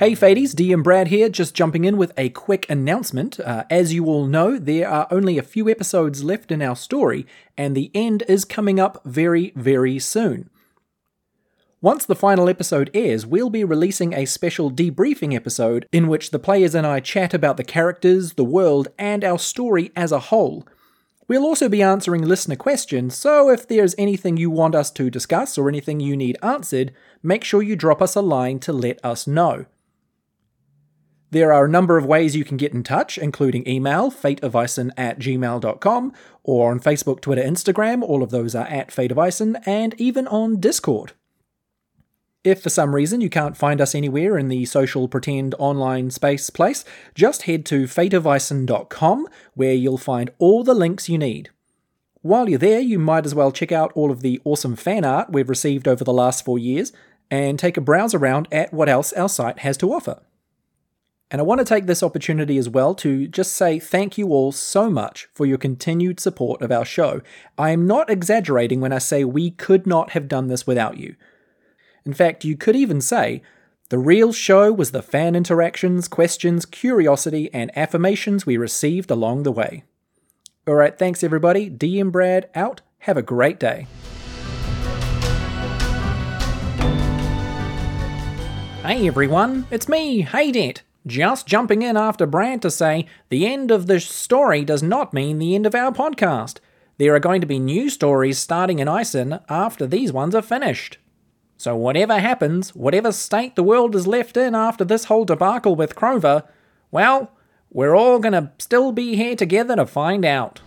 Hey Fadies, DM Brad here, just jumping in with a quick announcement. Uh, as you all know, there are only a few episodes left in our story, and the end is coming up very, very soon. Once the final episode airs, we'll be releasing a special debriefing episode in which the players and I chat about the characters, the world, and our story as a whole. We'll also be answering listener questions, so if there's anything you want us to discuss or anything you need answered, make sure you drop us a line to let us know. There are a number of ways you can get in touch, including email, fateofison at gmail.com, or on Facebook, Twitter, Instagram, all of those are at fateofison, and even on Discord. If for some reason you can't find us anywhere in the social pretend online space place, just head to fateofison.com where you'll find all the links you need. While you're there, you might as well check out all of the awesome fan art we've received over the last four years and take a browse around at what else our site has to offer. And I want to take this opportunity as well to just say thank you all so much for your continued support of our show. I am not exaggerating when I say we could not have done this without you. In fact, you could even say the real show was the fan interactions, questions, curiosity, and affirmations we received along the way. Alright, thanks everybody. DM Brad out. Have a great day. Hey everyone, it's me, Haydet. Just jumping in after Brad to say the end of the story does not mean the end of our podcast. There are going to be new stories starting in Ison after these ones are finished. So, whatever happens, whatever state the world is left in after this whole debacle with Crover, well, we're all gonna still be here together to find out.